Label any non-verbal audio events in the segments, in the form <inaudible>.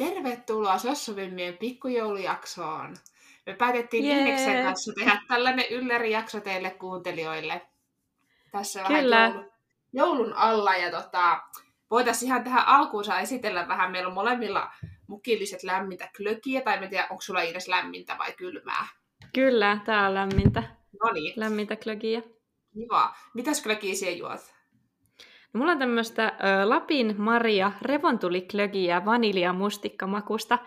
tervetuloa Sossuvimmien pikkujoulujaksoon. Me päätettiin Jee. Kanssa tehdä tällainen yllärijakso teille kuuntelijoille. Tässä vähän Kyllä. joulun, joulun alla ja tota, voitaisiin ihan tähän alkuunsa esitellä vähän. Meillä on molemmilla mukilliset lämmintä klökiä, tai en tiedä, onko sulla edes lämmintä vai kylmää. Kyllä, tää on lämmintä, No niin, lämmintä klögiä. kiva. Mitäs klökiä siellä juot? Mulla on tämmöistä ö, Lapin Maria revontuliklögiä vanilja mustikkamakusta.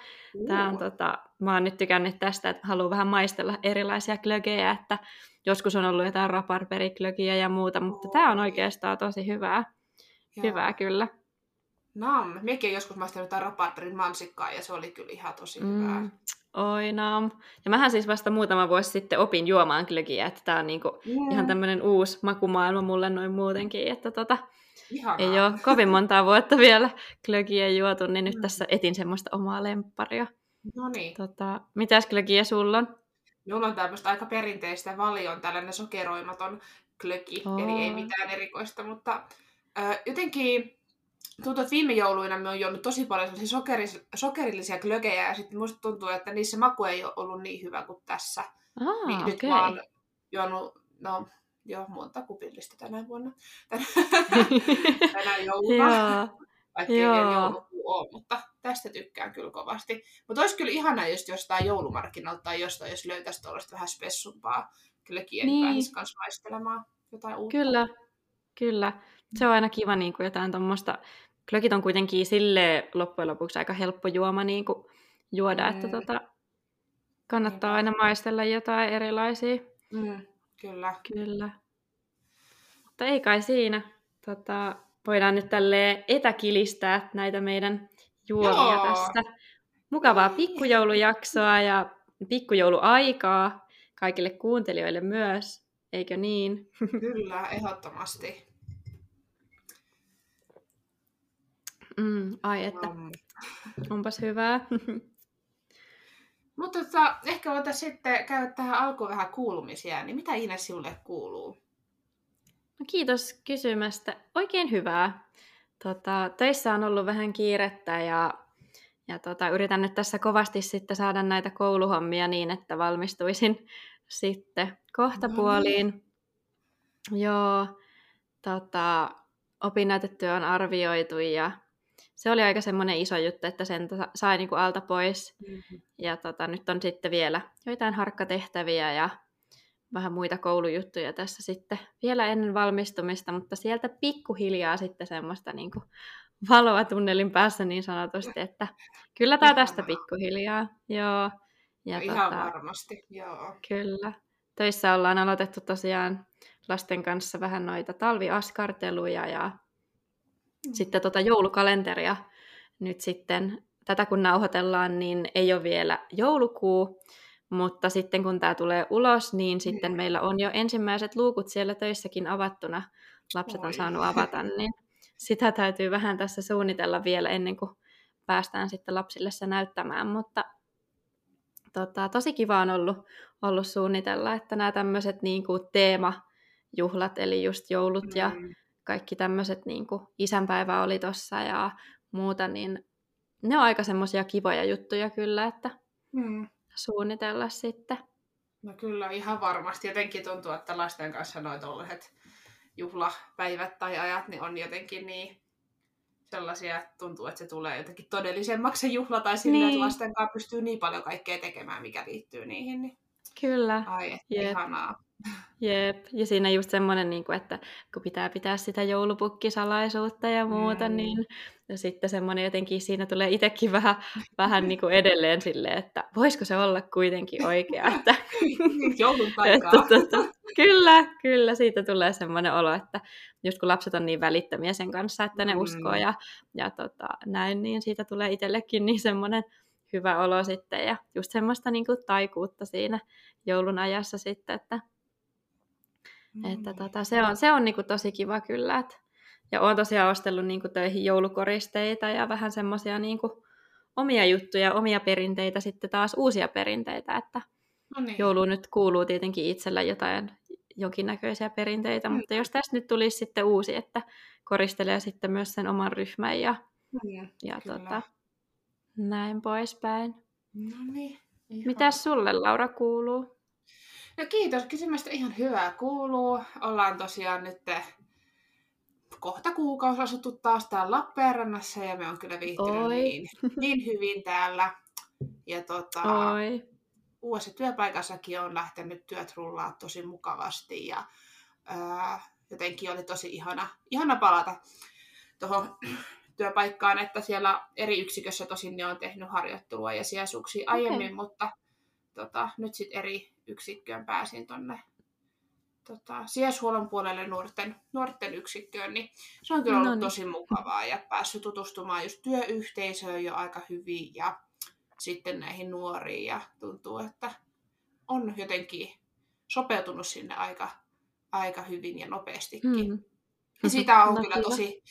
Tää on, tota, mä oon nyt tykännyt tästä, että haluan vähän maistella erilaisia klögejä, että joskus on ollut jotain raparperiklögiä ja muuta, mutta tää on oikeastaan tosi hyvää. joo. Hyvää kyllä. Nam. Minäkin olen joskus maistanut jotain raparterin mansikkaa ja se oli kyllä ihan tosi hyvää. Mm. Oi naam. Ja mähän siis vasta muutama vuosi sitten opin juomaan klögiä, että tää on niinku Mm. ihan tämmöinen uusi makumaailma mulle noin muutenkin, että tota, Ihanaa. ei ole kovin montaa vuotta vielä klögiä juotu, niin nyt tässä etin semmoista omaa lempparia. No niin. Tota, mitäs klögiä sulla on? Minulla on tämmöistä aika perinteistä valion, tällainen sokeroimaton klöki, eli ei mitään erikoista, mutta ö, jotenkin tuntuu, että viime jouluina me on juonut tosi paljon sellaisia sokeris, sokerillisia klögejä, ja sitten musta tuntuu, että niissä maku ei ole ollut niin hyvä kuin tässä. Aa, niin nyt okei. mä oon juonut, no jo monta kupillista tänä vuonna, <laughs> tänä, tänä jouluna. Joo, vaikka ei vielä Joo. joulukuu ole, mutta tästä tykkään kyllä kovasti. Mutta olisi kyllä ihana, jos jostain joulumarkkinalta tai jostain, jos löytäisi tuollaista vähän spessumpaa klökiä, niin Niin. kanssa maistelemaan jotain uutta. kyllä, kyllä. Se on aina kiva niin kuin jotain tuommoista. Klökit on kuitenkin sille loppujen lopuksi aika helppo juoma niin kuin juoda, että Mm. tota, kannattaa aina maistella jotain erilaisia. Mm, kyllä. Kyllä. Mutta ei kai siinä. Tota, voidaan nyt tälle etäkilistää näitä meidän juomia Joo. tässä. Mukavaa pikkujoulujaksoa ja pikkujouluaikaa kaikille kuuntelijoille myös, eikö niin? <laughs> Kyllä, ehdottomasti. Mm, ai että, onpas hyvää. <laughs> Mutta tota, ehkä voitaisiin sitten käydä tähän alkuun vähän kuulumisia. Niin mitä Ines sinulle kuuluu? No, kiitos kysymästä. Oikein hyvää. Tota, töissä on ollut vähän kiirettä ja, ja tota, yritän nyt tässä kovasti sitten saada näitä kouluhommia niin, että valmistuisin <laughs> sitten kohta No puoliin. Joo, tota, opinnäytetyö on arvioitu ja se oli aika semmoinen iso juttu, että sen sai niinku alta pois. Mm-hmm. Ja tota, nyt on sitten vielä joitain harkkatehtäviä ja vähän muita koulujuttuja tässä sitten vielä ennen valmistumista, mutta sieltä pikkuhiljaa sitten semmoista niin kuin valoa tunnelin päässä niin sanotusti, että kyllä tämä tästä pikkuhiljaa. Joo. Ja ihan tota, varmasti, joo. kyllä. Töissä ollaan aloitettu tosiaan lasten kanssa vähän noita talviaskarteluja ja Mm. sitten tota joulukalenteria nyt sitten, tätä kun nauhoitellaan, niin ei ole vielä joulukuu, mutta sitten kun tämä tulee ulos, niin sitten Mm. meillä on jo ensimmäiset luukut siellä töissäkin avattuna. Lapset Oi. on saanut <laughs> avata, niin sitä täytyy vähän tässä suunnitella vielä ennen kuin päästään sitten lapsille se näyttämään, mutta tota, tosi kiva on ollut, ollut suunnitella, että nämä tämmöiset niin kuin teemajuhlat, eli just joulut ja Mm. Kaikki tämmöiset, niin kuin isänpäivä oli tossa ja muuta, niin ne on aika semmoisia kivoja juttuja kyllä, että Mm. suunnitella sitten. No kyllä, ihan varmasti. Jotenkin tuntuu, että lasten kanssa noin tollaset juhlapäivät tai ajat niin on jotenkin niin sellaisia, että tuntuu, että se tulee jotenkin todellisemmaksi se juhla tai silleen, Niin. että lasten kanssa pystyy niin paljon kaikkea tekemään, mikä liittyy niihin. Niin, Kyllä, ai, että Jep. ihanaa. Jep. Ja siinä just semmoinen, niin kuin, että kun pitää pitää sitä joulupukkisalaisuutta ja muuta, Mm. niin ja sitten semmoinen jotenkin siinä tulee itsekin vähän, vähän niin kuin edelleen silleen, että voisiko se olla kuitenkin oikea, että <laughs> Joulun Että, tota, kyllä, kyllä, siitä tulee semmoinen olo, että just kun lapset on niin välittämiä sen kanssa, että ne Mm. uskoo ja, ja tota, näin, niin siitä tulee itsellekin niin semmoinen hyvä olo sitten ja just semmoista niin kuin taikuutta siinä joulun ajassa sitten, että, että Mm. tota, se on, se on niin kuin tosi kiva kyllä, että, ja olen tosiaan ostellut niin kuin töihin joulukoristeita ja vähän semmoisia niin kuin omia juttuja, omia perinteitä, sitten taas uusia perinteitä, että No niin. jouluun nyt kuuluu tietenkin itsellä jotain jonkinnäköisiä perinteitä, Mm. mutta jos tästä nyt tulisi sitten uusi, että koristelee sitten myös sen oman ryhmän ja, Mm, ja kyllä. tota, näin poispäin. No niin. Mitäs sulle, Laura, kuuluu? No kiitos kysymystä. Ihan hyvää kuuluu. Ollaan tosiaan nyt kohta kuukausi asuttu taas täällä Lappeenrannassa ja me on kyllä viihtynyt niin, niin hyvin täällä. Ja tota, Oi. uudessa työpaikassakin on lähtenyt työt rullaa tosi mukavasti ja ää, jotenkin oli tosi ihana, ihana palata tuohon työpaikkaan, että siellä eri yksikössä tosin ne on tehnyt harjoittelua ja sijaisuuksia aiemmin, okay. mutta tota, nyt sitten eri yksikköön pääsin tuonne tota, sijaishuollon puolelle nuorten, nuorten yksikköön, niin se on kyllä ollut no niin. tosi mukavaa ja päässyt tutustumaan just työyhteisöön jo aika hyvin ja sitten näihin nuoriin ja tuntuu, että on jotenkin sopeutunut sinne aika, aika hyvin ja nopeastikin. Mm. Ja siitä on no, kyllä tosi,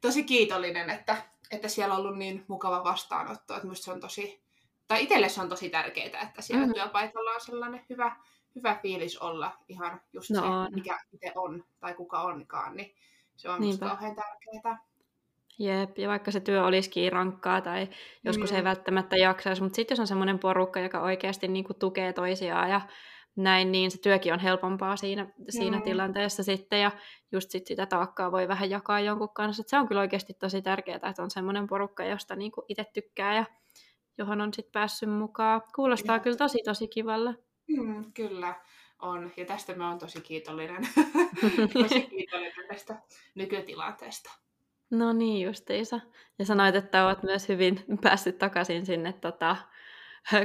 tosi kiitollinen, että, että siellä on ollut niin mukava vastaanotto, että minusta se on tosi, tai itselle se on tosi tärkeää, että siellä mm. työpaikalla on sellainen hyvä, hyvä fiilis olla ihan just no se, on. mikä itse on tai kuka onkaan, niin se on minusta kauhean tärkeää. Jep, ja vaikka se työ olisikin rankkaa tai joskus mm. ei välttämättä jaksaisi, mutta sitten jos on semmoinen porukka, joka oikeasti niin kuin tukee toisiaan ja näin, niin se työkin on helpompaa siinä, siinä mm. tilanteessa sitten, ja just sit sitä taakkaa voi vähän jakaa jonkun kanssa. Et se on kyllä oikeasti tosi tärkeää, että on semmoinen porukka, josta niin kuin itse tykkää ja johon on sitten päässyt mukaan. Kuulostaa ja. kyllä tosi tosi kivalle. Mm, kyllä on, ja tästä mä oon tosi kiitollinen. <laughs> tosi kiitollinen tästä nykytilanteesta. No niin justiinsa. Ja sanoit, että olet myös hyvin päässyt takaisin sinne tota,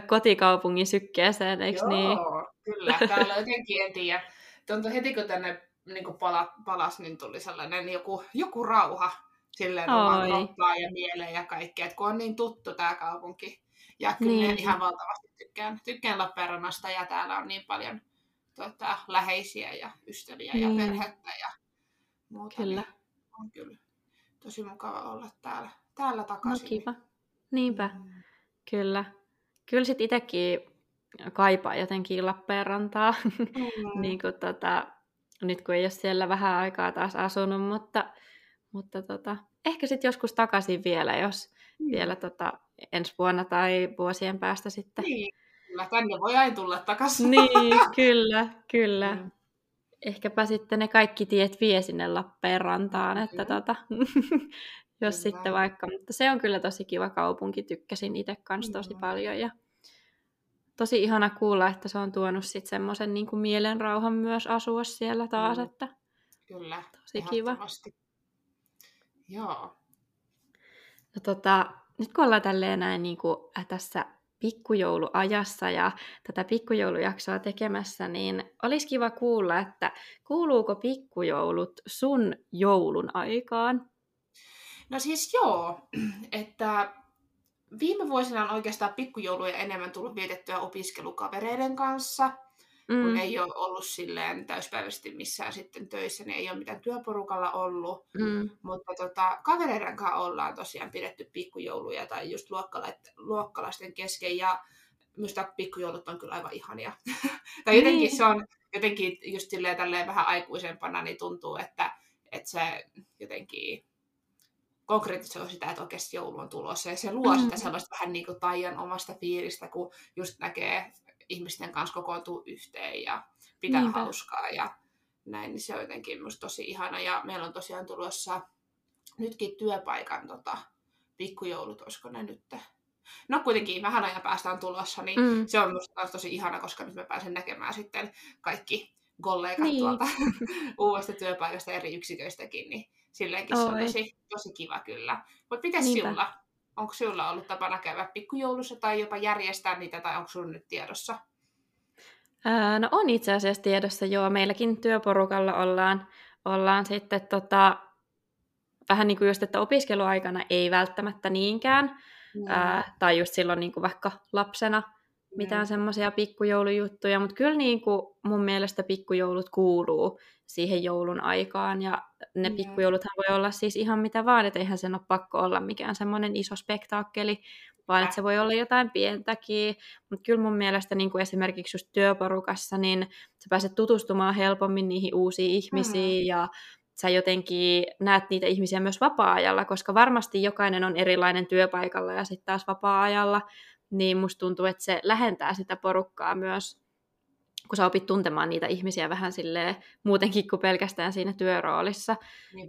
kotikaupungin sykkeeseen, eikö Joo, niin? kyllä. Täällä jotenkin, en tiedä. Tuntui heti, kun tänne niin kuin pala, palas, niin tuli sellainen joku, joku rauha silleen omaan ja mieleen ja kaikkea. Että kun on niin tuttu tämä kaupunki. Ja kyllä niin. ihan valtavasti tykkään, tykkään Lappeenrannasta ja täällä on niin paljon tota, läheisiä ja ystäviä niin. ja perhettä ja muuta. Kyllä. Niin on kyllä tosi mukava olla täällä, täällä no takaisin. No kiva. Niinpä, mm. kyllä. Kyllä sit itsekin kaipaa jotenkin Lappeenrantaa, mm. <laughs> niin kuin tota, nyt kun ei ole siellä vähän aikaa taas asunut, mutta, mutta tota, ehkä sitten joskus takaisin vielä, jos mm. vielä tota, ensi vuonna tai vuosien päästä sitten. Niin, kyllä tänne voi aina tulla takaisin. Niin, <laughs> kyllä, kyllä. Mm ehkäpä sitten ne kaikki tiet vie sinne Lappeenrantaan, että mm. tota, <laughs> jos kyllä. sitten vaikka, mutta se on kyllä tosi kiva kaupunki, tykkäsin itse kanssa tosi mm. paljon ja tosi ihana kuulla, että se on tuonut sitten semmoisen niin kuin mielenrauhan myös asua siellä taas, mm. että kyllä, tosi kiva. Joo. No, tota, nyt kun ollaan tälleen näin niin kuin, äh, tässä pikkujouluajassa ja tätä pikkujoulujaksoa tekemässä, niin olisi kiva kuulla, että kuuluuko pikkujoulut sun joulun aikaan? No siis joo, <clears throat> että viime vuosina on oikeastaan pikkujouluja enemmän tullut vietettyä opiskelukavereiden kanssa – mm. kun ei ole ollut silleen täyspäiväisesti missään sitten töissä, niin ei ole mitään työporukalla ollut. Mm. Mutta tota, kavereiden kanssa ollaan tosiaan pidetty pikkujouluja tai just luokkalaisten kesken ja minusta pikkujoulut on kyllä aivan ihania. <laughs> tai jotenkin niin. se on jotenkin just silleen tälleen vähän aikuisempana, niin tuntuu, että, että se jotenkin konkreettisoi sitä, että oikeasti joulu on tulossa. Ja se luo mm. sitä sellaista vähän niin kuin taian omasta fiilistä, kun just näkee ihmisten kanssa kokoontuu yhteen ja pitää Niinpä. hauskaa ja näin, niin se on jotenkin musta tosi ihana. Ja meillä on tosiaan tulossa nytkin työpaikan tota, pikkujoulut, olisiko ne nyt? No kuitenkin vähän ajan päästä on tulossa, niin mm. se on musta tosi ihana, koska nyt mä pääsen näkemään sitten kaikki kollegat niin. tuolta <laughs> uudesta työpaikasta eri yksiköistäkin, niin silleenkin Oi. se on tosi, tosi kiva kyllä. Mutta miten sinulla? Onko sinulla ollut tapana käydä pikkujoulussa tai jopa järjestää niitä, tai onko sinulla nyt tiedossa? Ää, no on itse asiassa tiedossa, joo. Meilläkin työporukalla ollaan, ollaan sitten tota, vähän niin kuin just, että opiskeluaikana ei välttämättä niinkään, mm. ää, tai just silloin niin kuin vaikka lapsena mitään mm. semmoisia pikkujoulujuttuja, mutta kyllä niin kuin mun mielestä pikkujoulut kuuluu siihen joulun aikaan, ja ne mm. pikkujouluthan voi olla siis ihan mitä vaan, että eihän sen ole pakko olla mikään semmoinen iso spektaakkeli, vaan että se voi olla jotain pientäkin, mutta kyllä mun mielestä niin kuin esimerkiksi just työporukassa, niin sä pääset tutustumaan helpommin niihin uusiin ihmisiin, mm. ja sä jotenkin näet niitä ihmisiä myös vapaa-ajalla, koska varmasti jokainen on erilainen työpaikalla ja sitten taas vapaa-ajalla, niin musta tuntuu, että se lähentää sitä porukkaa myös, kun sä opit tuntemaan niitä ihmisiä vähän silleen muutenkin kuin pelkästään siinä työroolissa.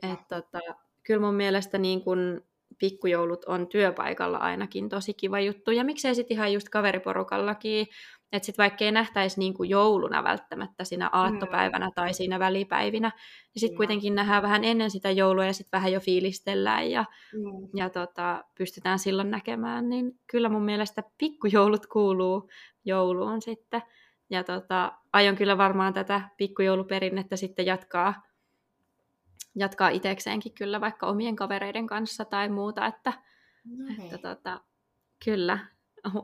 että tota, kyllä mun mielestä niin kun pikkujoulut on työpaikalla ainakin tosi kiva juttu, ja miksei sitten ihan just kaveriporukallakin, että sitten vaikka ei nähtäisi niin kuin jouluna välttämättä siinä aattopäivänä tai siinä välipäivinä, niin sitten kuitenkin nähdään vähän ennen sitä joulua ja sitten vähän jo fiilistellään ja, mm. ja tota, pystytään silloin näkemään. Niin kyllä mun mielestä pikkujoulut kuuluu jouluun sitten. Ja tota, aion kyllä varmaan tätä pikkujouluperinnettä sitten jatkaa, jatkaa itsekseenkin kyllä vaikka omien kavereiden kanssa tai muuta, että, no että tota, kyllä,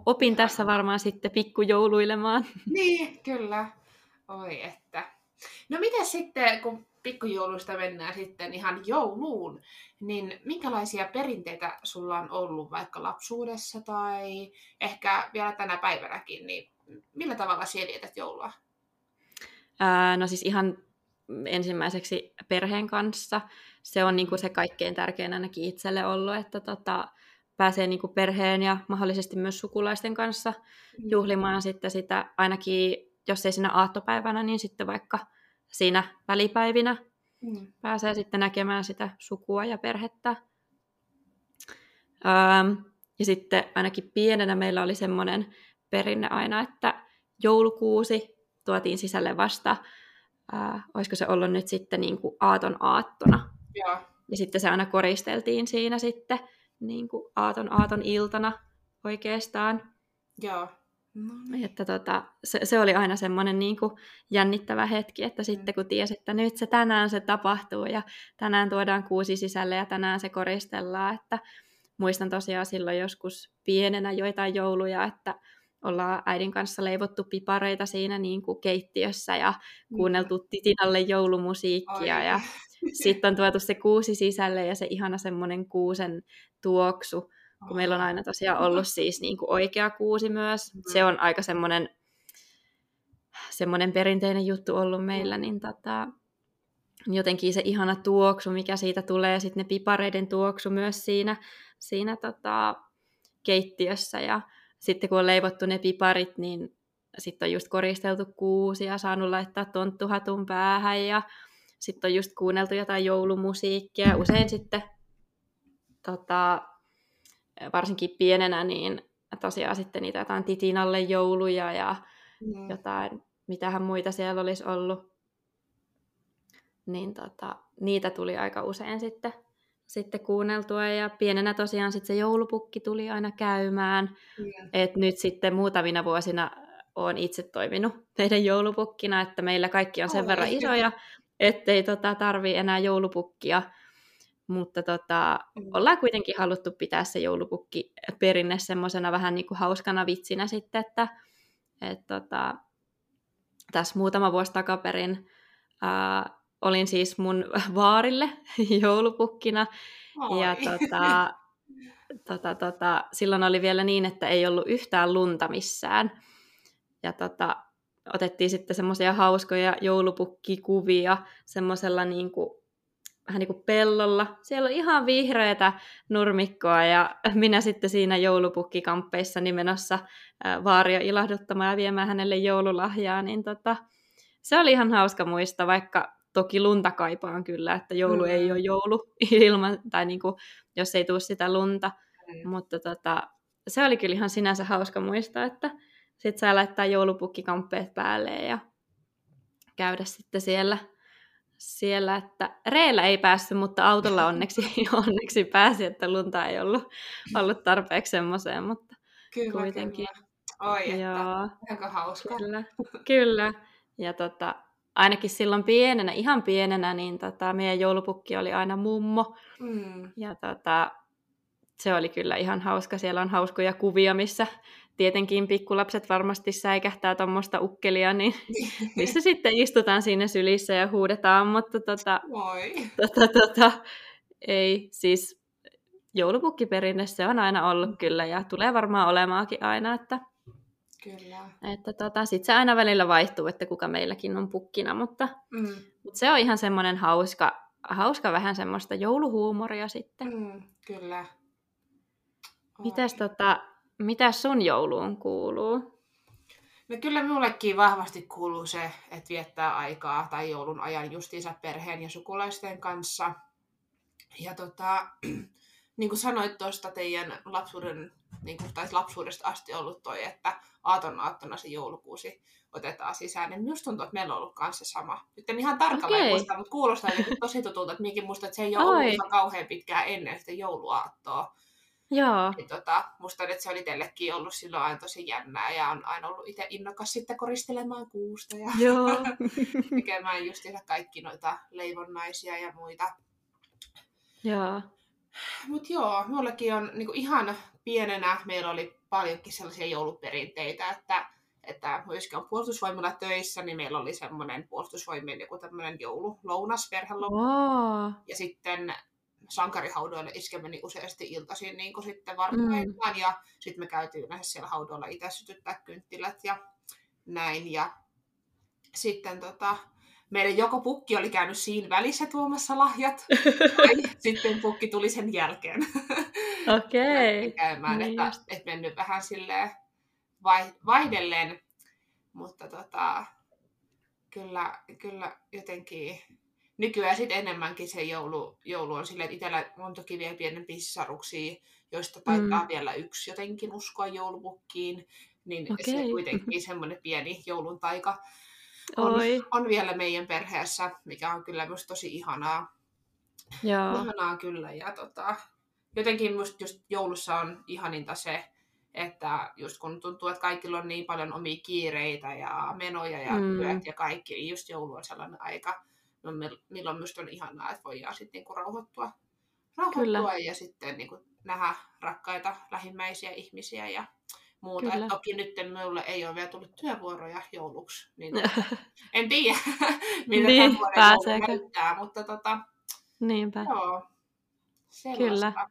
opin tässä varmaan sitten pikkujouluilemaan. Niin, kyllä. Oi että. No miten sitten, kun pikkujouluista mennään sitten ihan jouluun, niin minkälaisia perinteitä sulla on ollut vaikka lapsuudessa tai ehkä vielä tänä päivänäkin, niin millä tavalla sielität joulua? Ää, no siis ihan ensimmäiseksi perheen kanssa. Se on niin kuin se kaikkein tärkein ainakin itselle ollut, että tota, pääsee niin kuin perheen ja mahdollisesti myös sukulaisten kanssa mm. juhlimaan sitten sitä, ainakin jos ei siinä aattopäivänä, niin sitten vaikka siinä välipäivinä mm. pääsee sitten näkemään sitä sukua ja perhettä. Öö, ja sitten ainakin pienenä meillä oli semmoinen perinne aina, että joulukuusi tuotiin sisälle vasta, ää, olisiko se ollut nyt sitten niin kuin aaton aattona. Ja. ja sitten se aina koristeltiin siinä sitten niin kuin aaton aaton iltana oikeastaan. Joo. No niin. Että tota, se, se, oli aina semmoinen niin kuin jännittävä hetki, että mm. sitten kun tiesi, että nyt se tänään se tapahtuu ja tänään tuodaan kuusi sisälle ja tänään se koristellaan, että muistan tosiaan silloin joskus pienenä joitain jouluja, että ollaan äidin kanssa leivottu pipareita siinä niin kuin keittiössä ja niin. kuunneltu Titinalle joulumusiikkia Oi. ja sitten on tuotu se kuusi sisälle ja se ihana semmoinen kuusen tuoksu, kun meillä on aina tosiaan ollut siis niin kuin oikea kuusi myös. Se on aika semmoinen, semmoinen perinteinen juttu ollut meillä, niin tota, jotenkin se ihana tuoksu, mikä siitä tulee, sitten ne pipareiden tuoksu myös siinä, siinä tota, keittiössä ja sitten kun on leivottu ne piparit, niin sitten on just koristeltu kuusi ja saanut laittaa tonttuhatun päähän ja sitten on just kuunneltu jotain joulumusiikkia. Usein sitten tota, varsinkin pienenä, niin tosiaan sitten niitä jotain Titinalle jouluja ja mm. jotain, mitähän muita siellä olisi ollut. Niin tota, niitä tuli aika usein sitten, sitten kuunneltua ja pienenä tosiaan sitten se joulupukki tuli aina käymään. Mm. Et nyt sitten muutamina vuosina olen itse toiminut meidän joulupukkina, että meillä kaikki on sen oh, verran isoja, ettei tota, tarvi enää joulupukkia mutta tota, mm. ollaan kuitenkin haluttu pitää se joulupukki perinne semmoisena vähän niin kuin hauskana vitsinä sitten, että et tota, tässä muutama vuosi takaperin ää, olin siis mun <laughs> vaarille joulupukkina. Oi. Ja tota, <laughs> tota, tota, silloin oli vielä niin, että ei ollut yhtään lunta missään. Ja tota, otettiin sitten semmoisia hauskoja joulupukkikuvia semmoisella niin kuin vähän niin kuin pellolla. Siellä on ihan vihreätä nurmikkoa ja <laughs> minä sitten siinä joulupukkikamppeissa menossa vaaria ilahduttamaan ja viemään hänelle joululahjaa, niin tota, se oli ihan hauska muista, vaikka toki lunta kaipaan kyllä, että joulu mm. ei ole joulu <laughs> ilman, tai niin kuin, jos ei tule sitä lunta, mm. mutta tota, se oli kyllä ihan sinänsä hauska muistaa, että sitten saa laittaa joulupukkikamppeet päälle ja käydä sitten siellä siellä, että reellä ei päässyt, mutta autolla onneksi, <laughs> <laughs> onneksi pääsi, että lunta ei ollut, ollut tarpeeksi semmoiseen, mutta kyllä, kuitenkin. Kyllä. Oi, Joo. että hauska. Kyllä, kyllä. Ja tota, ainakin silloin pienenä, ihan pienenä, niin tota, meidän joulupukki oli aina mummo. Mm. Ja tota, se oli kyllä ihan hauska. Siellä on hauskoja kuvia, missä tietenkin pikkulapset varmasti säikähtää tuommoista ukkelia, niin <laughs> missä sitten istutaan siinä sylissä ja huudetaan, mutta tota, tota, tota, ei, siis joulupukkiperinne se on aina ollut kyllä ja tulee varmaan olemaakin aina, että Kyllä. Että tota, sitten se aina välillä vaihtuu, että kuka meilläkin on pukkina, mutta, mm. mutta se on ihan semmoinen hauska, hauska vähän semmoista jouluhuumoria sitten. Mm, kyllä. Mitäs, tota, mitäs sun jouluun kuuluu? No kyllä minullekin vahvasti kuuluu se, että viettää aikaa tai joulun ajan justiinsa perheen ja sukulaisten kanssa. Ja tota, <clears throat> niin kuin sanoit tuosta teidän lapsuuden, niin kuin, tai lapsuudesta asti ollut toi, että aaton aattona se joulukuusi otetaan sisään, niin minusta tuntuu, että meillä on ollut kanssa sama. Nyt en ihan tarkalleen okay. muista, mutta kuulostaa tosi tutulta, että minäkin muistan, että se ei ole ollut kauhean pitkään ennen sitä jouluaattoa. Joo. Niin tota, musta että se oli itsellekin ollut silloin aina tosi jännää ja on aina ollut itse innokas sitten koristelemaan kuusta ja joo. <laughs> tekemään just kaikki noita leivonnaisia ja muita. Joo. Mut joo, mullekin on niin ihan pienenä, meillä oli paljonkin sellaisia jouluperinteitä, että, että myöskin on puolustusvoimilla töissä, niin meillä oli semmoinen puolustusvoimien joku tämmöinen joululounas perheloma. Oh. Ja sitten sankarihaudoille iskemeni useasti iltaisin niin kuin sitten vartioimaan. Mm. Ja sitten me käytiin yleensä siellä haudoilla itse sytyttää kynttilät ja näin. Ja sitten tota, meidän joko pukki oli käynyt siinä välissä tuomassa lahjat, <laughs> tai sitten pukki tuli sen jälkeen. <laughs> Okei. Okay. käymään, niin että, että mennyt vähän silleen vaihdelleen. Mutta tota, kyllä, kyllä jotenkin nykyään sitten enemmänkin se joulu, joulu on silleen, että itsellä on toki vielä pienempiä sisaruksia, joista taitaa mm. vielä yksi jotenkin uskoa joulupukkiin, niin okay. se kuitenkin semmoinen pieni joulun taika on, on vielä meidän perheessä, mikä on kyllä myös tosi ihanaa. Joo. Ihanaa kyllä. Ja tota, jotenkin musta just joulussa on ihaninta se, että just kun tuntuu, että kaikilla on niin paljon omia kiireitä ja menoja ja mm. työt ja kaikki, niin just joulu on sellainen aika, milloin myös on ihanaa, että voidaan sitten niinku rauhoittua, rauhoittua Kyllä. ja sitten niinku nähdä rakkaita lähimmäisiä ihmisiä ja muuta. Kyllä. Toki nyt minulle ei ole vielä tullut työvuoroja jouluksi, niin <laughs> en tiedä, <laughs> mitä niin, vuoden näyttää, mutta tota, Niinpä. joo, sellaista. Kyllä.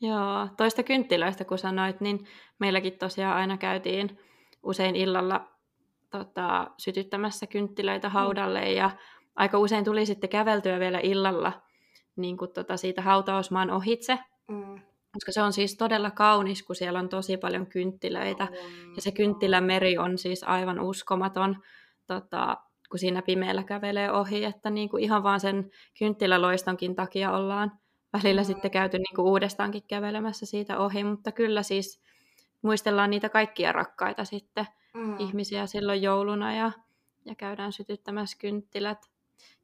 Joo, toista kynttilöistä kun sanoit, niin meilläkin tosiaan aina käytiin usein illalla tota, sytyttämässä kynttilöitä mm. haudalle mm. ja aika usein tuli sitten käveltyä vielä illalla niin kuin tota siitä hautausmaan ohitse, mm. Koska se on siis todella kaunis, kun siellä on tosi paljon kynttilöitä. Ja se kynttilämeri on siis aivan uskomaton, tota, kun siinä pimeällä kävelee ohi, että niin kuin ihan vaan sen kynttiläloistonkin takia ollaan välillä sitten käyty niin kuin uudestaankin kävelemässä siitä ohi, mutta kyllä siis muistellaan niitä kaikkia rakkaita sitten mm. ihmisiä silloin jouluna ja, ja käydään sytyttämässä kynttilät.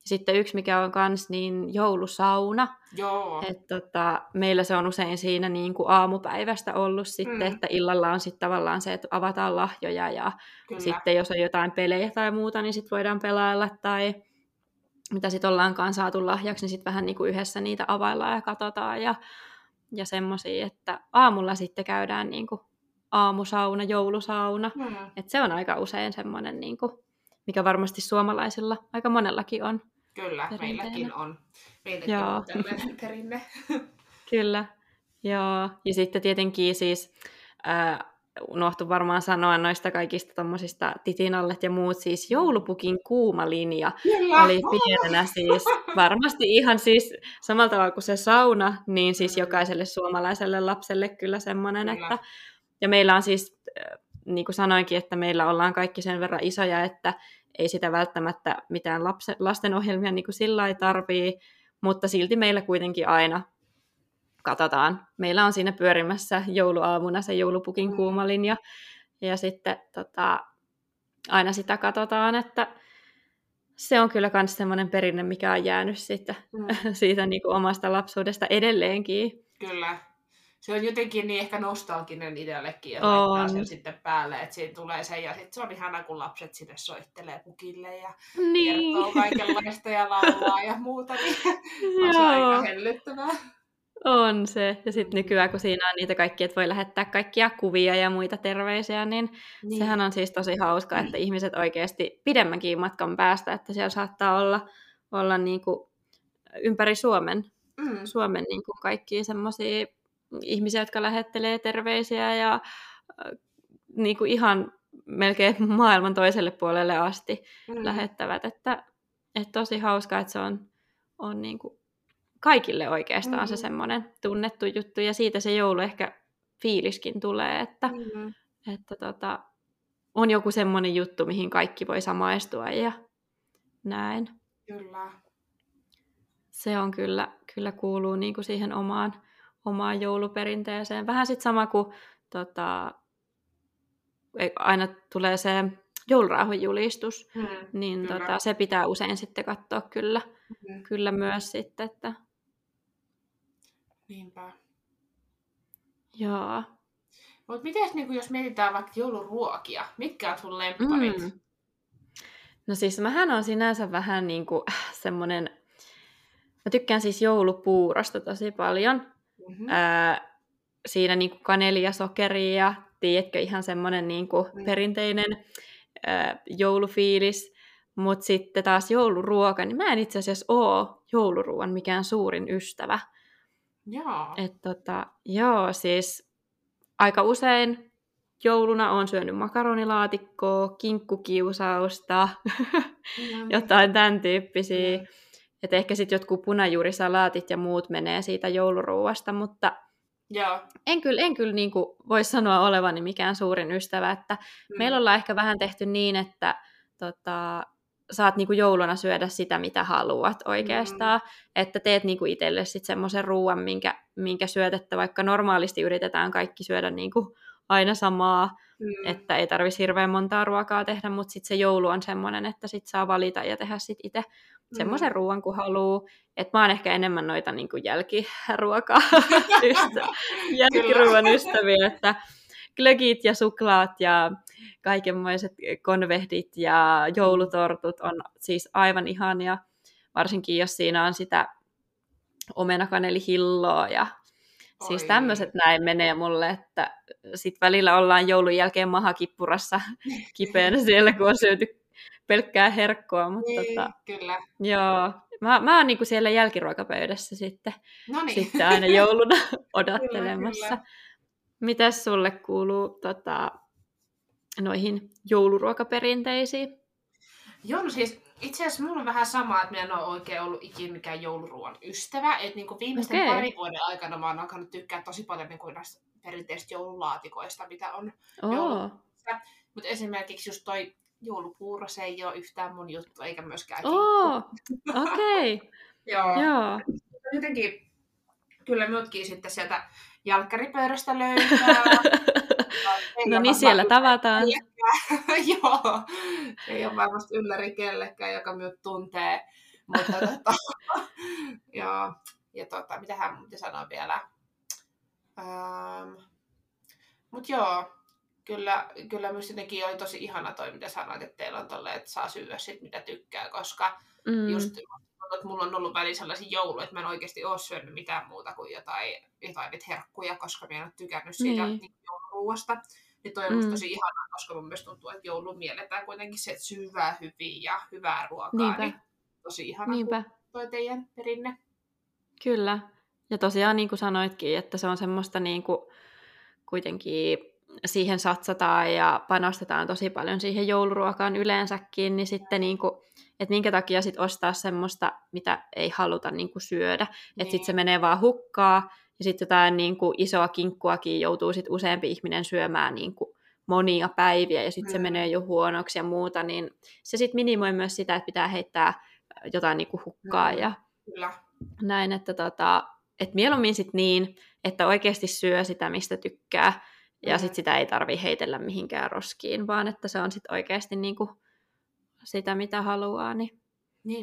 Sitten yksi, mikä on kans, niin joulusauna. Joo. Et tota, meillä se on usein siinä niin kuin aamupäivästä ollut sitten, mm. että illalla on sitten tavallaan se, että avataan lahjoja ja Kyllä. sitten jos on jotain pelejä tai muuta, niin sitten voidaan pelailla tai mitä sitten ollaankaan saatu lahjaksi, niin sitten vähän niin kuin yhdessä niitä availlaan ja katsotaan ja, ja semmoisia, että aamulla sitten käydään niin kuin aamusauna, joulusauna. Mm. Et se on aika usein semmoinen niin kuin mikä varmasti suomalaisilla aika monellakin on. Kyllä, meilläkin on. Meilläkin Joo. on tällainen <laughs> perinne. Kyllä, Joo. Ja sitten tietenkin siis äh, unohtu varmaan sanoa noista kaikista tommosista titinallet ja muut, siis joulupukin kuuma linja Kyllä. oli pienenä siis <laughs> varmasti ihan siis samalla tavalla kuin se sauna, niin siis mm. jokaiselle suomalaiselle lapselle kyllä semmoinen, kyllä. että ja meillä on siis niin kuin sanoinkin, että meillä ollaan kaikki sen verran isoja, että ei sitä välttämättä mitään lapsen, lastenohjelmia niin kuin sillä ei tarvii, mutta silti meillä kuitenkin aina katsotaan. Meillä on siinä pyörimässä jouluaamuna se joulupukin mm. kuuma linja, ja sitten tota, aina sitä katsotaan, että se on kyllä myös semmoinen perinne, mikä on jäänyt sitten mm. <laughs> siitä niin kuin omasta lapsuudesta edelleenkin. Kyllä se on jotenkin niin ehkä nostalginen itsellekin ja laittaa sen sitten päälle, että siinä tulee se ja sitten se on ihana, kun lapset sinne soittelee pukille ja niin. kertoo kaikenlaista ja laulaa ja muuta, niin on se aika hellyttävää. On se. Ja sitten nykyään, kun siinä on niitä kaikkia, että voi lähettää kaikkia kuvia ja muita terveisiä, niin, niin. sehän on siis tosi hauska, että mm. ihmiset oikeasti pidemmänkin matkan päästä, että siellä saattaa olla, olla niin kuin ympäri Suomen, mm. Suomen niin kuin kaikkia semmoisia ihmisiä, jotka lähettelee terveisiä ja äh, niin kuin ihan melkein maailman toiselle puolelle asti mm. lähettävät. Että, että tosi hauska, että se on, on niin kuin kaikille oikeastaan mm-hmm. se semmoinen tunnettu juttu, ja siitä se joulu ehkä fiiliskin tulee, että, mm-hmm. että tota, on joku semmoinen juttu, mihin kaikki voi samaistua ja näin. Kyllä. Se on kyllä, kyllä kuuluu niin kuin siihen omaan, omaan jouluperinteeseen. Vähän sitten sama kuin tota, aina tulee se joulurauhan julistus, mm, niin tota, se pitää usein sitten katsoa kyllä, mm. kyllä myös sitten. Että... Niinpä. Joo. Mutta miten niin jos mietitään vaikka jouluruokia, mitkä on sun lempparit? Mm. No siis mähän on sinänsä vähän niin kuin semmoinen, mä tykkään siis joulupuurosta tosi paljon. Mm-hmm. Ää, siinä niin kuin kaneli ja sokeri ja tiedätkö, ihan semmoinen niin kuin mm. perinteinen ää, joulufiilis. Mutta sitten taas jouluruoka, niin mä en itse asiassa ole jouluruoan mikään suurin ystävä. Joo. Et tota, joo, siis aika usein jouluna on syönyt makaronilaatikkoa, kinkkukiusausta, <laughs> jotain tämän tyyppisiä. Mm. Että ehkä sitten jotkut punajuurisalaatit ja muut menee siitä jouluruuasta, mutta Joo. en kyllä, en kyllä niin voi sanoa olevani mikään suurin ystävä. Että mm. Meillä ollaan ehkä vähän tehty niin, että tota, saat niinku jouluna syödä sitä, mitä haluat oikeastaan. Mm. Että teet niinku itselle sitten semmoisen ruoan, minkä, minkä syöt, että vaikka normaalisti yritetään kaikki syödä niinku aina samaa, mm. että ei tarvitsisi hirveän montaa ruokaa tehdä, mutta sitten se joulu on semmoinen, että sit saa valita ja tehdä sitten itse mm. semmoisen ruoan, kun haluaa. Että mä oon ehkä enemmän noita niinku jälkiruokaa, <laughs> <laughs> ystä, jälkiruoan ystäviä, että glögit ja suklaat ja kaikenmoiset konvehdit ja joulutortut on siis aivan ihania, varsinkin jos siinä on sitä omenakanelihilloa ja Oi. siis tämmöiset näin menee mulle, että sit välillä ollaan joulun jälkeen mahakippurassa <laughs> kipeänä siellä, kun on syöty pelkkää herkkoa, mutta niin, tota, kyllä. joo, mä, mä oon niinku siellä jälkiruokapöydässä sitten, Noniin. sitten aina jouluna <laughs> odottelemassa. kyllä, kyllä. Mitäs sulle kuuluu tota, noihin jouluruokaperinteisiin? Joo, no siis itse asiassa mulla on vähän sama, että minä en ole oikein ollut ikinä mikään jouluruoan ystävä. Että niin viimeisten okay. parin vuoden aikana mä oon alkanut tykkää tosi paljon niin kuin näistä perinteisistä joululaatikoista, mitä on oh. Mutta esimerkiksi just toi joulupuuro, se ei ole yhtään mun juttu, eikä myöskään oh, <laughs> okei. Okay. Joo. Joo. Jotenkin kyllä minutkin sitten sieltä jalkkaripöydästä löytää. <laughs> no niin, siellä tavataan. <laughs> Joo, ei ole varmasti ylläri kellekään, joka minut tuntee. Mutta <laughs> tota, <laughs> joo, ja tota, mitä hän muuten sanoi vielä? Ähm, Mutta joo, kyllä, kyllä myös jotenkin oli tosi ihana toi, mitä sanoit, että teillä on tolle, että saa syödä sit mitä tykkää, koska mm. just että mulla on ollut väliin sellaisia jouluja, että mä en oikeasti ole syönyt mitään muuta kuin jotain, jotain herkkuja, koska mä en ole tykännyt siitä niin. Niin jouluruuasta. Niin toi on mm. tosi ihanaa, koska mun mielestä tuntuu, että joulu mielletään kuitenkin se, että syvää hyvin ja hyvää ruokaa. Niinpä. Niin tosi ihana Niinpä. toi teidän perinne. Kyllä. Ja tosiaan niin kuin sanoitkin, että se on semmoista niin kuin, kuitenkin siihen satsataan ja panostetaan tosi paljon siihen jouluruokaan yleensäkin, niin sitten niin kuin, että minkä takia sit ostaa semmoista, mitä ei haluta niin kuin syödä. Niin. Että sitten se menee vaan hukkaa, ja sitten jotain niin kuin isoa kinkkuakin joutuu sit useampi ihminen syömään niin kuin monia päiviä, ja sitten mm. se menee jo huonoksi ja muuta, niin se sitten minimoi myös sitä, että pitää heittää jotain niin kuin hukkaa mm. ja Kyllä. näin, että tota, et mieluummin sitten niin, että oikeasti syö sitä, mistä tykkää, ja mm. sitten sitä ei tarvi heitellä mihinkään roskiin, vaan että se on sitten oikeasti niinku sitä, mitä haluaa. Niin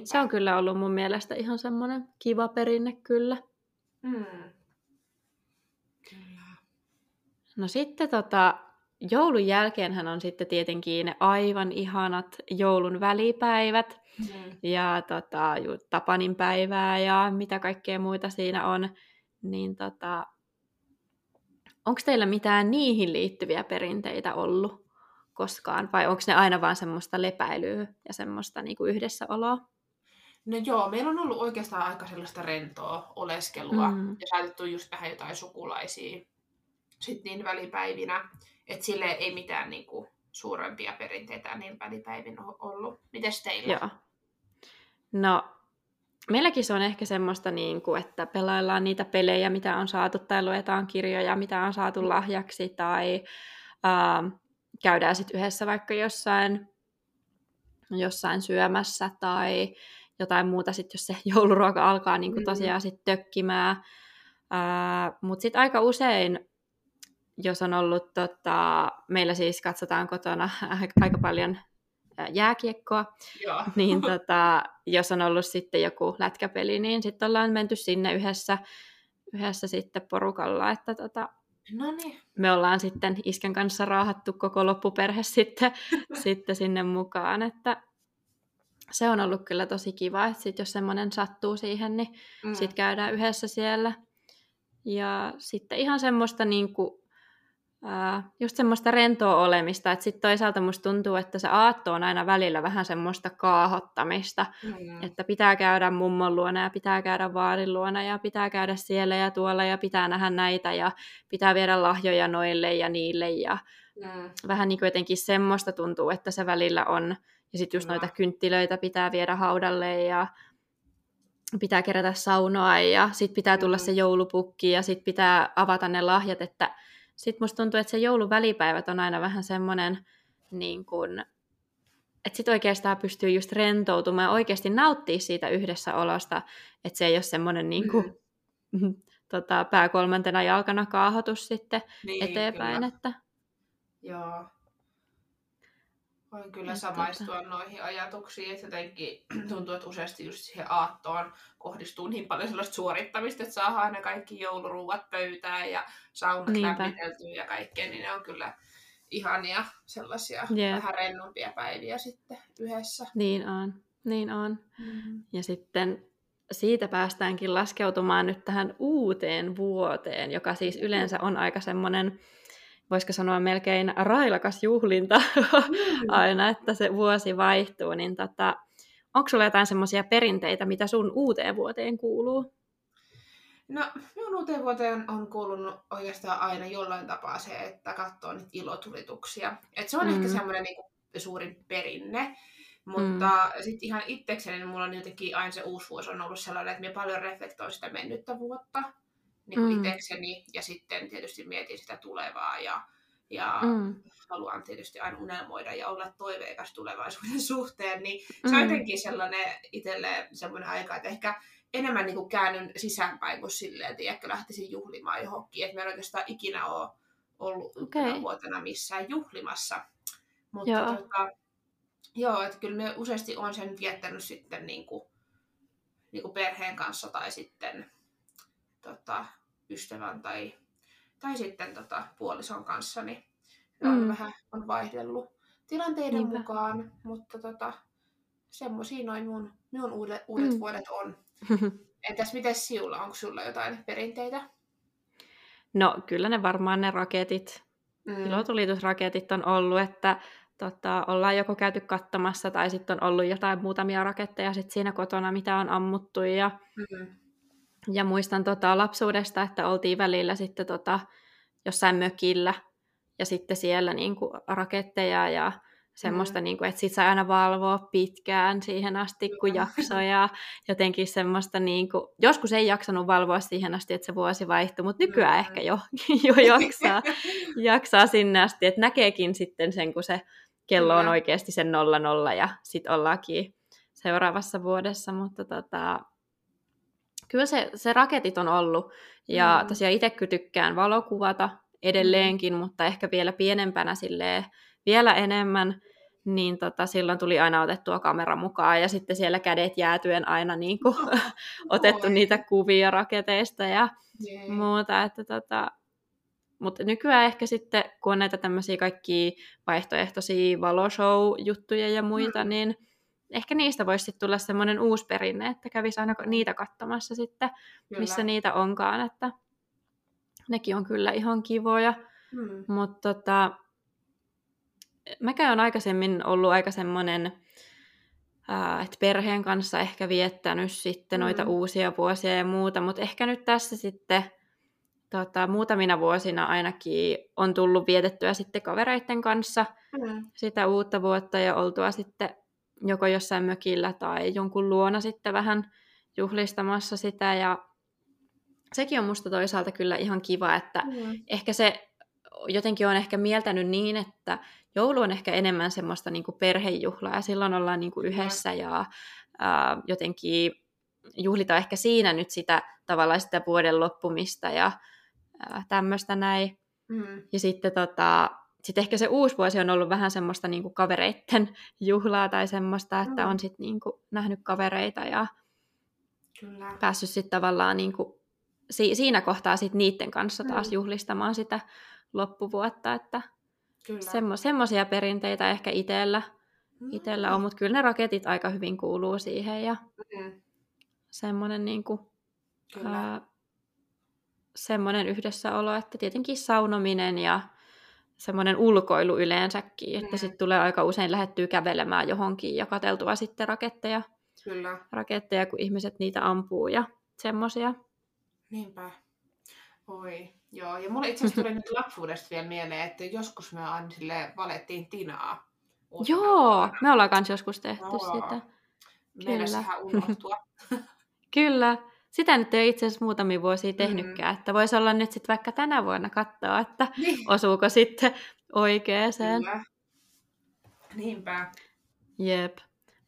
se on kyllä ollut mun mielestä ihan semmoinen kiva perinne kyllä. Mm. Kyllä. No sitten tota, joulun jälkeenhän on sitten tietenkin ne aivan ihanat joulun välipäivät. Mm. Ja tota, Tapanin päivää ja mitä kaikkea muita siinä on. Niin tota, Onko teillä mitään niihin liittyviä perinteitä ollut koskaan, vai onko ne aina vaan semmoista lepäilyä ja semmoista niinku yhdessäoloa? No joo, meillä on ollut oikeastaan aika sellaista rentoa oleskelua mm. ja saatettu just vähän jotain sukulaisia sitten niin välipäivinä, että sille ei mitään niinku suurempia perinteitä niin välipäivin ollut. Mites teillä? Joo. No, meilläkin se on ehkä semmoista, niin kuin, että pelaillaan niitä pelejä, mitä on saatu, tai luetaan kirjoja, mitä on saatu lahjaksi, tai äh, käydään sitten yhdessä vaikka jossain, jossain syömässä, tai jotain muuta sitten, jos se <laughs> jouluruoka alkaa niin kuin tosiaan sitten tökkimään. Mutta sitten aika usein, jos on ollut, tota, meillä siis katsotaan kotona <laughs> aika paljon jääkiekkoa, Joo. <laughs> niin tota, jos on ollut sitten joku lätkäpeli, niin sitten ollaan menty sinne yhdessä, yhdessä sitten porukalla, että tota, me ollaan sitten iskän kanssa raahattu koko loppuperhe sitten, sitten sinne mukaan, että se on ollut kyllä tosi kiva, että sit jos semmoinen sattuu siihen, niin Mm. sitten käydään yhdessä siellä. Ja sitten ihan semmoista niinku, ää, just semmoista rentoa olemista, että sitten toisaalta musta tuntuu, että se aatto on aina välillä vähän semmoista kaahottamista, Mm. että pitää käydä mummon luona ja pitää käydä vaarin luona ja pitää käydä siellä ja tuolla ja pitää nähdä näitä ja pitää viedä lahjoja noille ja niille ja Mm. vähän niin kuin jotenkin semmoista tuntuu, että se välillä on. Ja sitten just Kyllä. noita kynttilöitä pitää viedä haudalle ja pitää kerätä saunoa ja sitten pitää tulla Mm. se joulupukki ja sitten pitää avata ne lahjat, että sitten musta tuntuu, että se jouluvälipäivät on aina vähän semmoinen niin kuin, että sitten oikeastaan pystyy just rentoutumaan ja oikeasti nauttia siitä yhdessäolosta, että se ei ole semmoinen niin kuin, <laughs> tota, pää kolmantena jalkana kaahotus sitten Niin, eteenpäin, Kyllä. että Joo. Voin kyllä Että samaistua noihin ajatuksiin, että jotenkin <clears throat> tuntuu, että useasti just siihen aattoon kohdistuu niin paljon sellaista suorittamista, että saadaan aina kaikki jouluruuat pöytään ja saunat Niinpä. lämmiteltyä ja kaikkea, niin ne on kyllä ihania sellaisia Jep. vähän rennompia päiviä sitten yhdessä. Niin on, niin on. Mm. Ja sitten siitä päästäänkin laskeutumaan nyt tähän uuteen vuoteen, joka siis yleensä on aika semmoinen, voisiko sanoa melkein railakas juhlinta <laughs> aina, että se vuosi vaihtuu. Niin tota, onko sulla jotain semmoisia perinteitä, mitä sun uuteen vuoteen kuuluu? No, minun uuteen vuoteen on kuulunut oikeastaan aina jollain tapaa se, että katsoo niitä ilotulituksia. Et se on mm. ehkä Mm. semmoinen niinku suurin perinne. Mutta mm. sitten ihan itsekseni niin mulla on jotenkin aina se uusi vuosi on ollut sellainen, että minä paljon reflektoin sitä mennyttä vuotta niin kuin Mm. itsekseni ja sitten tietysti mietin sitä tulevaa ja, ja Mm. haluan tietysti aina unelmoida ja olla toiveikas tulevaisuuden <laughs> suhteen, niin se on Mm. jotenkin sellainen itselle semmoinen aika, että ehkä enemmän niin kuin käännyn sisäänpäin kuin silleen, että ehkä lähtisin juhlimaan johonkin, että mä en oikeastaan ikinä ole ollut okay. vuotena missään juhlimassa. Mutta Joo. tota, joo, että kyllä me useasti on sen viettänyt sitten niin kuin, niin kuin perheen kanssa tai sitten tota, ystävän tai, tai sitten tota, puolison kanssa, niin se on Mm. vähän on vaihdellut tilanteiden Niinpä. mukaan, mutta tota, semmoisia noin mun, minun uudet, uudet Mm. vuodet on. <laughs> Entäs miten sinulla, onko sulla jotain perinteitä? No kyllä ne varmaan ne raketit, Mm. ilotulitusraketit on ollut, että tota, ollaan joko käyty kattamassa tai sitten on ollut jotain muutamia raketteja sit siinä kotona, mitä on ammuttu. Ja, Mm. Ja muistan tota, lapsuudesta, että oltiin välillä sitten tota, jossain mökillä ja sitten siellä niinku, raketteja ja semmoista, Mm. niinku, että sit sai aina valvoa pitkään siihen asti, kun jaksoi ja jotenkin semmoista, niinku, joskus ei jaksanut valvoa siihen asti, että se vuosi vaihtui, mutta nykyään Mm. ehkä jo, <laughs> jo jaksaa, jaksaa sinne asti, että näkeekin sitten sen, kun se kello on oikeasti sen nolla nolla ja sitten ollaankin seuraavassa vuodessa, mutta tota, kyllä se, se raketit on ollut ja Mm. tosiaan itse kyllä tykkään valokuvata edelleenkin, mutta ehkä vielä pienempänä silleen, vielä enemmän, niin tota, silloin tuli aina otettua kamera mukaan ja sitten siellä kädet jäätyen aina niin kuin, <laughs> <laughs> otettu niitä kuvia raketeista ja Jee. muuta, että tota, mutta nykyään ehkä sitten, kun on näitä tämmöisiä kaikkia vaihtoehtoisia valoshow-juttuja ja muita, Mm. niin ehkä niistä voisi sitten tulla semmoinen uusi perinne, että kävisi aina niitä katsomassa sitten, Kyllä. missä niitä onkaan, että nekin on kyllä ihan kivoja, Mm. mutta tota, mäkään on aikaisemmin ollut aika semmoinen, ää, että perheen kanssa ehkä viettänyt sitten noita Mm. uusia vuosia ja muuta, mutta ehkä nyt tässä sitten tota, muutamina vuosina ainakin on tullut vietettyä sitten kavereiden kanssa Mm. sitä uutta vuotta ja oltua sitten joko jossain mökillä tai jonkun luona sitten vähän juhlistamassa sitä ja sekin on musta toisaalta kyllä ihan kiva, että Mm. ehkä se jotenkin on ehkä mieltänyt niin, että joulu on ehkä enemmän semmoista niin perhejuhlaa ja silloin ollaan niin yhdessä ja ää, jotenkin juhlitaan ehkä siinä nyt sitä tavallaan sitä vuoden loppumista ja ää, tämmöistä näin. Mm. Ja sitten tota, sit ehkä se uusi vuosi on ollut vähän semmoista niinku kavereitten <laughs> juhlaa tai semmoista, että Mm. on sitten niinku nähnyt kavereita ja Kyllä. päässyt sitten tavallaan niinku si- siinä kohtaa sit niiden kanssa taas Mm. juhlistamaan sitä loppuvuotta, että semmo- semmoisia perinteitä ehkä itsellä, Mm. itellä on, mutta kyllä ne raketit aika hyvin kuuluu siihen ja Mm. semmoinen niinku, Kyllä. ää, semmoinen yhdessäolo, että tietenkin saunominen ja semmoinen ulkoilu yleensäkin, että Mm. sitten tulee aika usein lähettyä kävelemään johonkin ja katseltua sitten raketteja, Kyllä. raketteja, kun ihmiset niitä ampuu ja semmoisia. Niinpä. Oi. Joo, ja mulle itse asiassa tuli nyt lapsuudesta vielä mieleen, että joskus me aina sille valettiin tinaa. uutena Joo, vuonna. me ollaan kanssa joskus tehty Joo. sitä. Meinas kyllä. ihan unohtua. <laughs> Kyllä. Sitä nyt ei itse asiassa muutamia vuosia tehnytkään, Mm. että voisi olla nyt sitten vaikka tänä vuonna katsoa, että niin. osuuko sitten oikeeseen. Kyllä. Niinpä. Jep.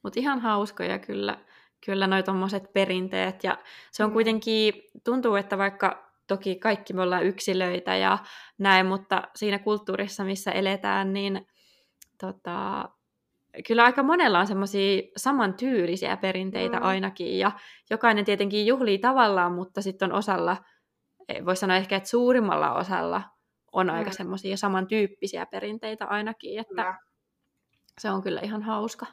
Mutta ihan hauskoja kyllä, kyllä noi tommoset perinteet. Ja se on Mm. kuitenkin, tuntuu, että vaikka toki kaikki me ollaan yksilöitä ja näin, mutta siinä kulttuurissa, missä eletään, niin tota, kyllä aika monella on semmoisia samantyylisiä perinteitä Mm. ainakin. Ja jokainen tietenkin juhlii tavallaan, mutta sitten on osalla, voisi sanoa ehkä, että suurimmalla osalla on aika Mm. semmoisia samantyyppisiä perinteitä ainakin, että Kyllä. se on kyllä ihan hauska.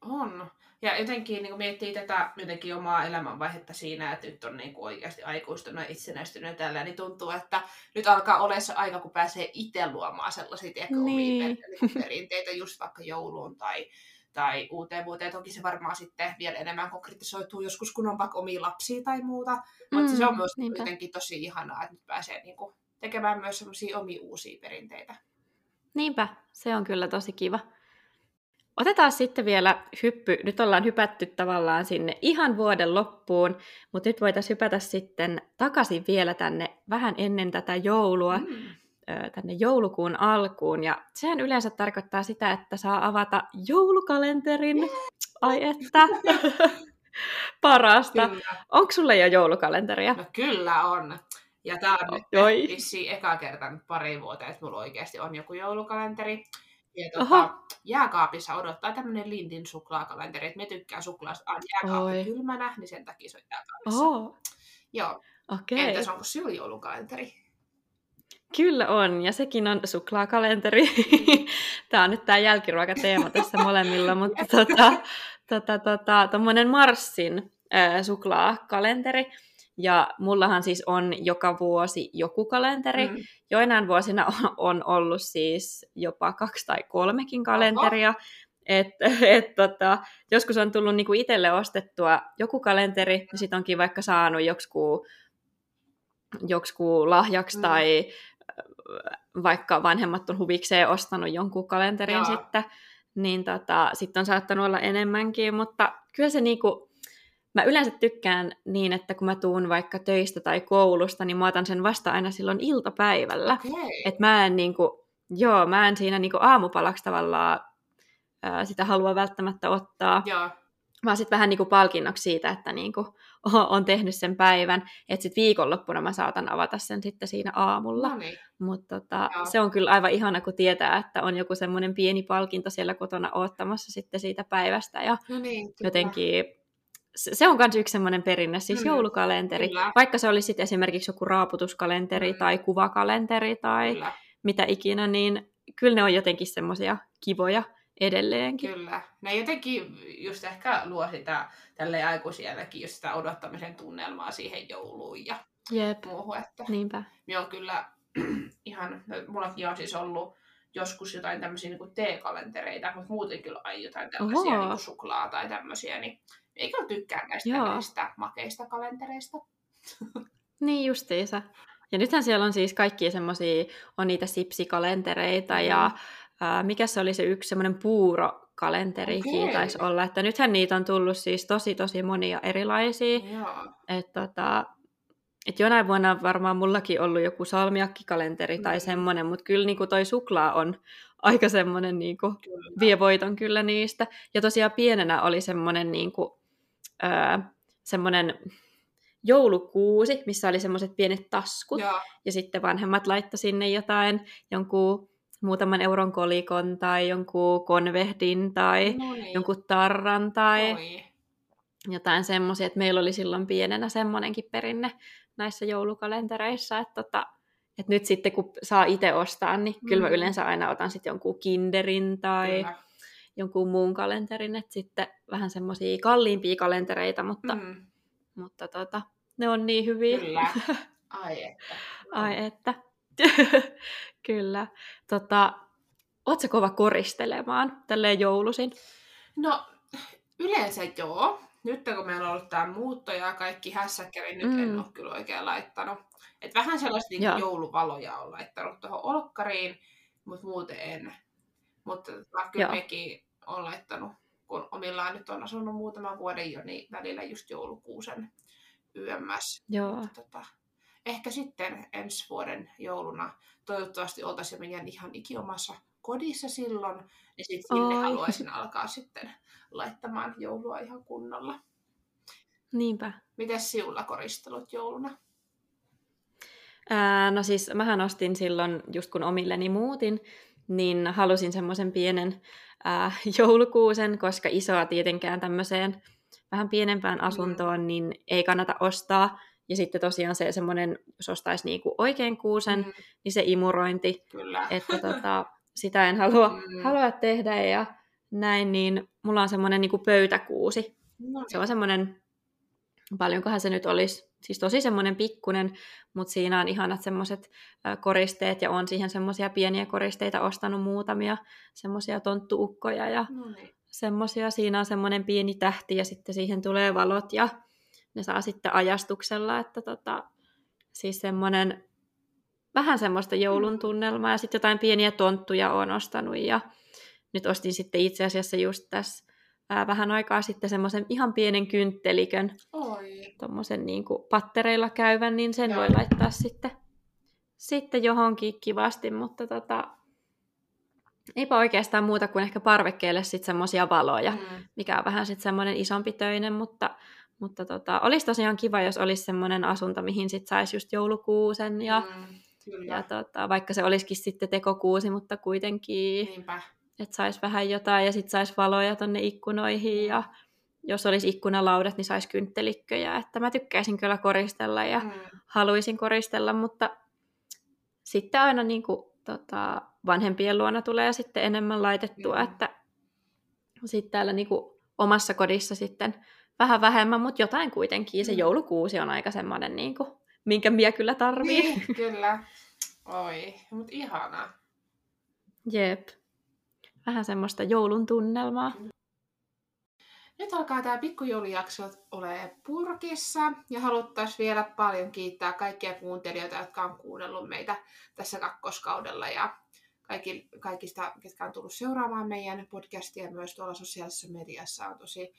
On. Ja jotenkin niin miettii tätä jotenkin omaa elämänvaihetta siinä, että nyt on niin kuin oikeasti aikuistunut ja itsenäistynyt ja tällä, niin tuntuu, että nyt alkaa olla se aika, kun pääsee itse luomaan sellaisia tiedätkö, omia Niin. kuin perinteitä just vaikka jouluun tai, tai uuteen vuoteen. Toki se varmaan sitten vielä enemmän konkretisoituu joskus, kun on vaikka omia lapsia tai muuta. Mutta se on myös Mm, niinpä. jotenkin tosi ihanaa, että nyt pääsee niin kuin tekemään myös sellaisia omia uusia perinteitä. Niinpä, se on kyllä tosi kiva. Otetaan sitten vielä hyppy. Nyt ollaan hypätty tavallaan sinne ihan vuoden loppuun, mutta nyt voitaisiin hypätä sitten takaisin vielä tänne vähän ennen tätä joulua, Mm. tänne joulukuun alkuun. Ja sehän yleensä tarkoittaa sitä, että saa avata joulukalenterin. Ai että, <laughs> parasta. Kyllä. Onko sulla jo joulukalenteria? No kyllä on. Ja tää on nyt vissiin eka kerta nyt pari vuotta, että mulla oikeasti on joku joulukalenteri. Ja tota, jääkaapissa odottaa tämmönen Lindin suklaakalenteri, että me tykkään suklaasta aina jääkaappi Oi. kylmänä, niin sen takia se on jääkaapissa. Oho, Joo. okei. Entäs onko sinulla joulukalenteri? Kyllä on, ja sekin on suklaakalenteri. <laughs> tämä on nyt tämä jälkiruokateema tässä <laughs> molemmilla, mutta tota, tota, tota, tommonen Marsin äh, suklaakalenteri. Ja mullahan siis on joka vuosi joku kalenteri. Mm. Joinain vuosina on, ollut siis jopa kaksi tai kolmekin kalenteria. Et, <laughs> et, tota, joskus on tullut niinku itselle ostettua joku kalenteri, ja sitten onkin vaikka saanut joksiku, joksiku lahjaksi Mm. tai äh, vaikka vanhemmat on huvikseen ostanut jonkun kalenterin Joo. sitten, niin tota, sitten on saattanut olla enemmänkin, mutta kyllä se niinku, mä yleensä tykkään niin, että kun mä tuun vaikka töistä tai koulusta, niin mä otan sen vasta aina silloin iltapäivällä. Okei. Et mä en niinku, joo, mä en siinä niinku aamupalaksi tavallaan ää, sitä halua välttämättä ottaa, Joo. vaan sitten vähän niinku palkinnoksi siitä, että niinku <laughs> on tehnyt sen päivän, että sitten viikonloppuna mä saatan avata sen sitten siinä aamulla. No niin. Mutta tota, Joo. se on kyllä aivan ihana, kun tietää, että on joku semmoinen pieni palkinto siellä kotona oottamassa sitten siitä päivästä. Ja No niin. kyllä. jotenkin se on myös yksi semmoinen perinne, siis Mm, joulukalenteri. kyllä. Vaikka se olisi sitten esimerkiksi joku raaputuskalenteri Mm. tai kuvakalenteri tai Kyllä. mitä ikinä, niin kyllä ne on jotenkin semmoisia kivoja edelleenkin. Kyllä. Ne jotenkin just ehkä luo sitä tälle aikuisielläkin just sitä odottamisen tunnelmaa siihen jouluun ja Jep, muuhun. Että niinpä. on kyllä <clears throat> ihan, no, mullakin on siis ollut joskus jotain tämmöisiä niin teekalentereita, mutta muuten kyllä ai jotain tämmöisiä Oho. niin suklaa tai tämmöisiä, niin eikä tykkää näistä näistä makeista kalentereista. <laughs> Niin justiinsa. Ja nythän siellä on siis kaikkia semmoisia, on niitä sipsikalentereita Mm. ja ää, mikä se oli se yksi semmoinen puuro kalenterikin Okei. taisi olla. Että nythän niitä on tullut siis tosi tosi monia erilaisia. Joo. Että tota, et jonain vuonna on varmaan mullakin ollut joku salmiakkikalenteri tai Mm. semmoinen, mutta kyllä niinku toi suklaa on aika semmoinen, niinku, Kyllä. vie voiton kyllä niistä. Ja tosiaan pienenä oli semmoinen niinku, öö, semmoinen joulukuusi, missä oli semmoiset pienet taskut. Joo. Ja sitten vanhemmat laittoi sinne jotain, jonkun muutaman euron kolikon tai jonkun konvehdin tai No niin. jonkun tarran tai Oi. jotain semmoisia, että meillä oli silloin pienenä semmoinenkin perinne näissä joulukalentereissa, että, tota, että nyt sitten kun saa itse ostaa, niin mm. kyllä mä Mm. yleensä aina otan sitten jonkun kinderin tai Kyllä. jonkun muun kalenterin, että sitten vähän semmoisia kalliimpia kalentereita, mutta, mm. Mm. mutta tota, ne on niin hyviä. Kyllä. <laughs> Ai että. Ai että. <laughs> kyllä. Tota, Oletko kova koristelemaan tälleen joulusin? No, yleensä joo. Nyt kun meillä on ollut tämä muutto ja kaikki hässäkkä, niin nyt mm. en ole kyllä oikein laittanut. Et vähän sellaista niin jouluvaloja on laittanut tuohon olkkariin, mutta muuten en. Mutta tota, kyllä Joo. mekin on laittanut, kun omillaan nyt on asunut muutaman vuoden jo, niin välillä just joulukuusen YMS. Joo. Tota, ehkä sitten ensi vuoden jouluna toivottavasti oltaisiin meidän ihan ikiomassa kodissa silloin, niin sitten sinne haluaisin alkaa sitten laittamaan joulua ihan kunnolla. Niinpä. Mites siulla koristelut jouluna? Ää, no siis mähän ostin silloin, just kun omilleni muutin, niin halusin semmoisen pienen ää, <laughs> joulukuusen, koska isoa tietenkään tämmöiseen vähän pienempään asuntoon, niin ei kannata ostaa. Ja sitten tosiaan se semmoinen, jos ostaisi niinku oikein kuusen, Mm, niin se imurointi, kyllä. että tota, <laughs> sitä en halua, Mm. halua tehdä ja näin, niin mulla on semmoinen niinku pöytäkuusi. No Se on semmoinen, paljonkohan se nyt olisi, siis tosi semmoinen pikkunen, mutta siinä on ihanat semmoiset koristeet ja on siihen semmoisia pieniä koristeita ostanut muutamia, semmoisia tonttuukkoja ja no niin. semmoisia. Siinä on semmoinen pieni tähti ja sitten siihen tulee valot ja ne saa sitten ajastuksella, että tota, siis semmoinen vähän semmoista joulun Mm. tunnelmaa ja sitten jotain pieniä tonttuja on ostanut ja nyt ostin sitten itse asiassa just tässä ää, vähän aikaa sitten semmoisen ihan pienen kynttelikön, Oi. tuommoisen niin pattereilla käyvän, niin sen Joo. voi laittaa sitten, sitten johonkin kivasti, mutta tota, eipä oikeastaan muuta kuin ehkä parvekkeelle sitten semmoisia valoja, Mm, mikä on vähän sitten semmoinen isompi töinen, mutta, mutta tota, olisi tosiaan kiva, jos olisi semmoinen asunto, mihin sitten saisi just joulukuusen ja, mm, kyllä. ja tota, vaikka se olisikin sitten tekokuusi, mutta kuitenkin, Niinpä. Että saisi vähän jotain ja sitten saisi valoja tonne ikkunoihin ja jos olisi ikkunalaudat, niin saisi kynttelikköjä. Että mä tykkäisin kyllä koristella ja Mm, haluaisin koristella, mutta sitten aina niin kuin, tota, vanhempien luona tulee sitten enemmän laitettua, Mm. että sitten täällä niin kuin, omassa kodissa sitten vähän vähemmän, mutta jotain kuitenkin. Se Mm. joulukuusi on aika semmoinen, niin kuin, minkä minä kyllä tarviin. niin, kyllä. Oi, mutta ihanaa. Jep. Vähän semmoista joulun tunnelmaa. Nyt alkaa tämä pikkujoulujakso ole purkissa ja haluttaisiin vielä paljon kiittää kaikkia kuuntelijoita, jotka on kuunnellut meitä tässä kakkoskaudella ja kaikki, kaikista, ketkä on tullut seuraamaan meidän podcastia myös tuolla sosiaalisessa mediassa on tosi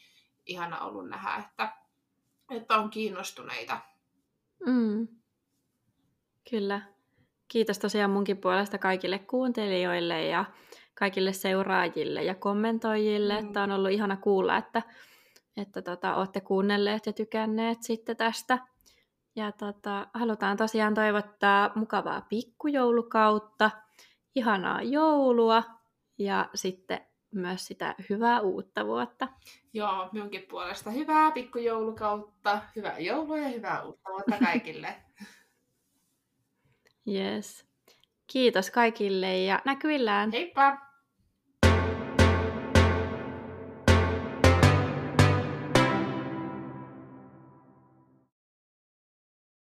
ihana ollut nähdä, että, että on kiinnostuneita. Mm. Kyllä. Kiitos tosiaan munkin puolesta kaikille kuuntelijoille ja kaikille seuraajille ja kommentoijille, Mm. että on ollut ihana kuulla, että, että tota, olette kuunnelleet ja tykänneet sitten tästä. Ja tota, halutaan tosiaan toivottaa mukavaa pikkujoulukautta, ihanaa joulua ja sitten myös sitä hyvää uutta vuotta. Joo, minunkin puolesta hyvää pikkujoulukautta, hyvää joulua ja hyvää uutta vuotta kaikille. <laughs> Yes. Kiitos kaikille ja näkyillään. Heippa!